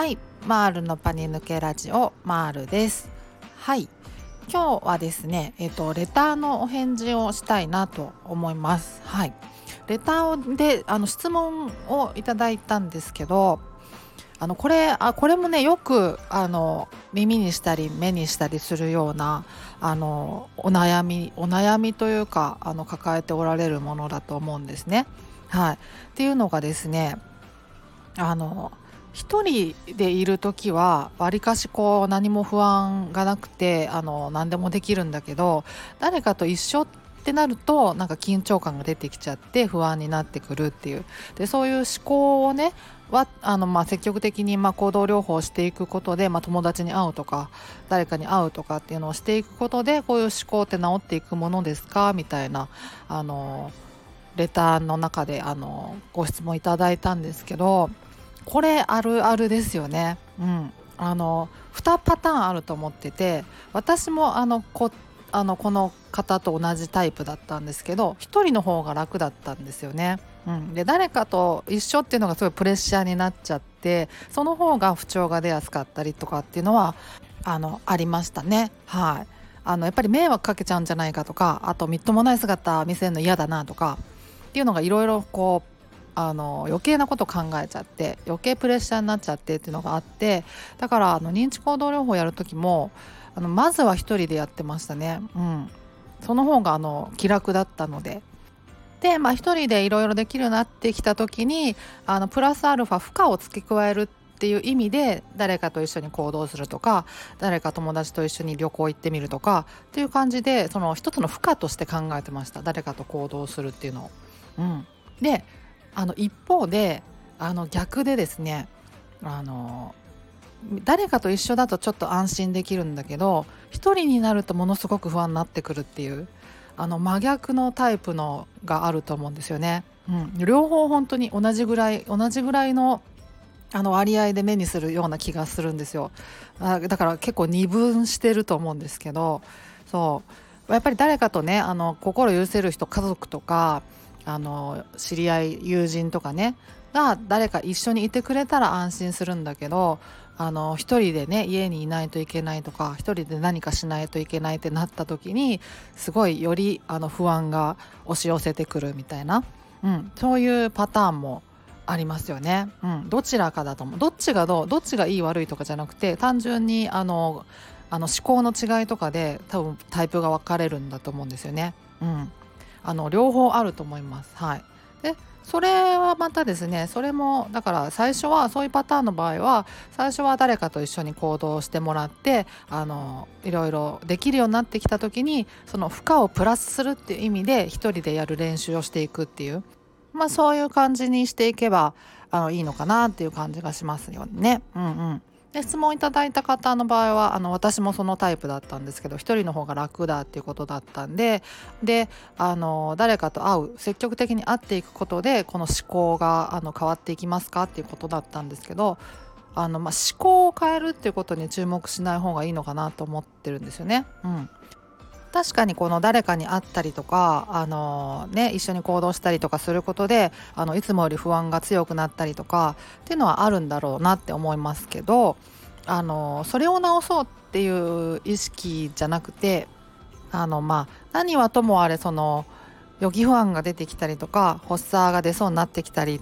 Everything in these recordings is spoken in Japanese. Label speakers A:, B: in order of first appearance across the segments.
A: はい。マールのパニ抜けラジオマールです。はい。今日はですねえっ、とレターのお返事をしたいなと思います。はい。レターであの質問をいただいたんですけどあのこれあこれもねよくあの耳にしたり目にしたりするようなあのお悩みお悩みというかあの抱えておられるものだと思うんですね。はい、っていうのがですねあの一人でいる時はわりかしこう何も不安がなくてあの何でもできるんだけど誰かと一緒ってなるとなんか緊張感が出てきちゃって不安になってくるっていう。でそういう思考をねはあのまあ積極的にまあ行動療法をしていくことで、まあ、友達に会うとか誰かに会うとかっていうのをしていくことでこういう思考って治っていくものですか？みたいなあのレターの中であのご質問いただいたんですけどこれあるあるですよね。うん、あの2パターンあると思ってて私もあのこあのこの方と同じタイプだったんですけど1人の方が楽だったんですよね。うん、で誰かと一緒っていうのがすごいプレッシャーになっちゃってその方が不調が出やすかったりとかっていうのはあのありましたね。はいあのやっぱり迷惑かけちゃうんじゃないかとかあとみっともない姿見せるの嫌だなとかっていうのがいろいろこうあの余計なこと考えちゃって余計プレッシャーになっちゃってっていうのがあってだからあの認知行動療法やる時もあのまずは1人でやってましたね。うん、その方があの気楽だったので。で、まあ、1人でいろいろできるようになってきた時にあのプラスアルファ負荷を付け加えるっていう意味で誰かと一緒に行動するとか誰か友達と一緒に旅行行ってみるとかっていう感じでその一つの負荷として考えてました誰かと行動するっていうのを。うん、であの一方であの逆でですねあの誰かと一緒だとちょっと安心できるんだけど一人になるとものすごく不安になってくるっていうあの真逆のタイプのがあると思うんですよね。うん、両方本当に同じぐらい同じぐらいのあの割合で目にするような気がするんですよ。あだから結構二分してると思うんですけどそう。やっぱり誰かとねあの心許せる人家族とかあの知り合い友人とかねが誰か一緒にいてくれたら安心するんだけどあの一人でね家にいないといけないとか一人で何かしないといけないってなった時にすごいよりあの不安が押し寄せてくるみたいな、うん、そういうパターンもありますよね。うん、どちらかだと思うどっちがどうどっちがいい悪いとかじゃなくて単純にあのあの思考の違いとかで多分タイプが分かれるんだと思うんですよね。うん、あの両方あると思います。はい、でそれはまたですねそれもだから最初はそういうパターンの場合は最初は誰かと一緒に行動してもらってあのいろいろできるようになってきた時にその負荷をプラスするっていう意味で一人でやる練習をしていくっていうまあそういう感じにしていけばあのいいのかなっていう感じがしますよね。うんうんで質問いただいた方の場合はあの私もそのタイプだったんですけど1人の方が楽だっていうことだったんでであの誰かと会う積極的に会っていくことでこの思考があの変わっていきますかっていうことだったんですけどあの、まあ、思考を変えるっていうことに注目しない方がいいのかなと思ってるんですよね。うん確かにこの誰かに会ったりとかあの、ね、一緒に行動したりとかすることであのいつもより不安が強くなったりとかっていうのはあるんだろうなって思いますけどあのそれを直そうっていう意識じゃなくてあの、まあ、何はともあれその予期不安が出てきたりとか発作が出そうになってきたりっ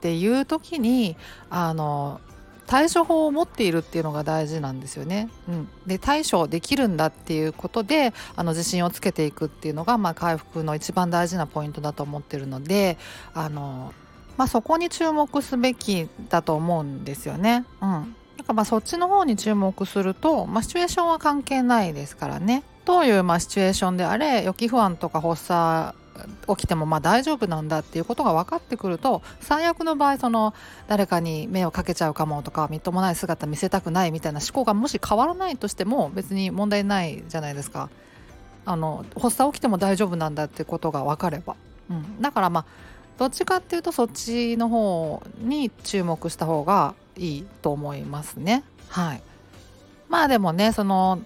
A: ていう時にあの対処法を持っているっていうのが大事なんですよね。うん、で対処できるんだっていうことであの自信をつけていくっていうのが、まあ、回復の一番大事なポイントだと思ってるのであの、まあ、そこに注目すべきだと思うんですよね。うん、だからまあそっちの方に注目すると、まあ、シチュエーションは関係ないですからね。どういうまあシチュエーションであれ予期不安とか発作起きてもまあ大丈夫なんだっていうことが分かってくると最悪の場合その誰かに目をかけちゃうかもとかみっともない姿見せたくないみたいな思考がもし変わらないとしても別に問題ないじゃないですか。あの発作起きても大丈夫なんだってことが分かれば、うん、だからまあどっちかっていうとそっちの方に注目した方がいいと思いますね。はい、まあでもねその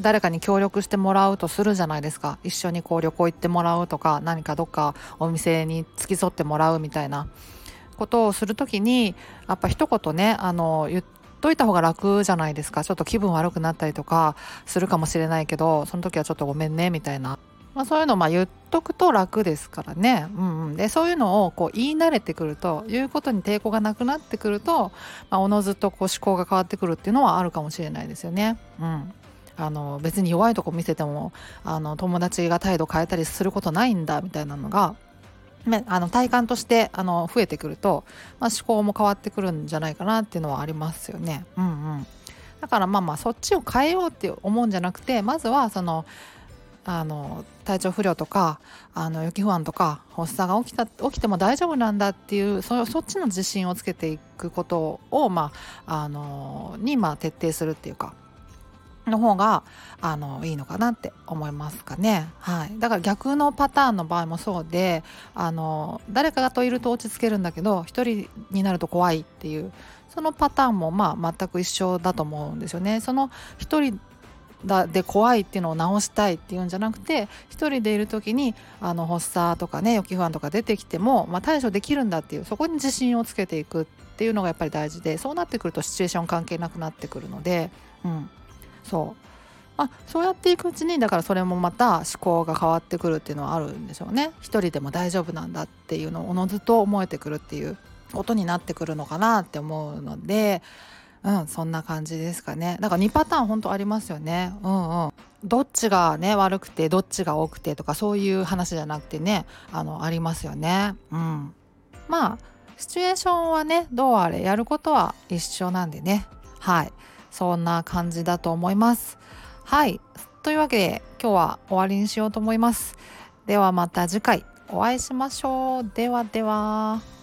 A: 誰かに協力してもらうとするじゃないですか。一緒にこう旅行行ってもらうとか何かどっかお店に付き添ってもらうみたいな。ことをする時にやっぱ一言ねあの言っといた方が楽じゃないですか。ちょっと気分悪くなったりとかするかもしれないけどその時はちょっとごめんねみたいな、まあ、そういうのまあ言っとくと楽ですからね、うんうん、でそういうのをこう言い慣れてくるということに抵抗がなくなってくると、まあ、おのずとこう思考が変わってくるっていうのはあるかもしれないですよね。うん。あの別に弱いとこ見せてもあの友達が態度変えたりすることないんだみたいなのがあの体感としてあの増えてくると、まあ、思考も変わってくるんじゃないかなっていうのはありますよね。うんうん、だからまあまあそっちを変えようって思うんじゃなくてまずはそのあの体調不良とかあの雪不安とか発作が起きた起きても大丈夫なんだっていうそそっちの自信をつけていくことを、まあ、あのに、まあ、徹底するっていうかの方があのいいのかなって思いますかね。はい、だから逆のパターンの場合もそうであの誰かがといると落ち着けるんだけど一人になると怖いっていうそのパターンもまあ全く一緒だと思うんですよね。その一人だで怖いっていうのを直したいっていうんじゃなくて一人でいる時にあの発作とかね予期不安とか出てきても、まあ、対処できるんだっていうそこに自信をつけていくっていうのがやっぱり大事でそうなってくるとシチュエーション関係なくなってくるので、うん、そう。あそうやっていくうちにだからそれもまた思考が変わってくるっていうのはあるんでしょうね。一人でも大丈夫なんだっていうのをおのずと思えてくるっていうことになってくるのかなって思うのでうんそんな感じですかね。だから2パターン本当ありますよね。うんうん。どっちがね悪くてどっちが多くてとかそういう話じゃなくてねあのありますよね。うん。まあシチュエーションはねどうあれやることは一緒なんでね。はい。そんな感じだと思います。はい。というわけで今日は終わりにしようと思います。ではまた次回お会いしましょう。ではでは。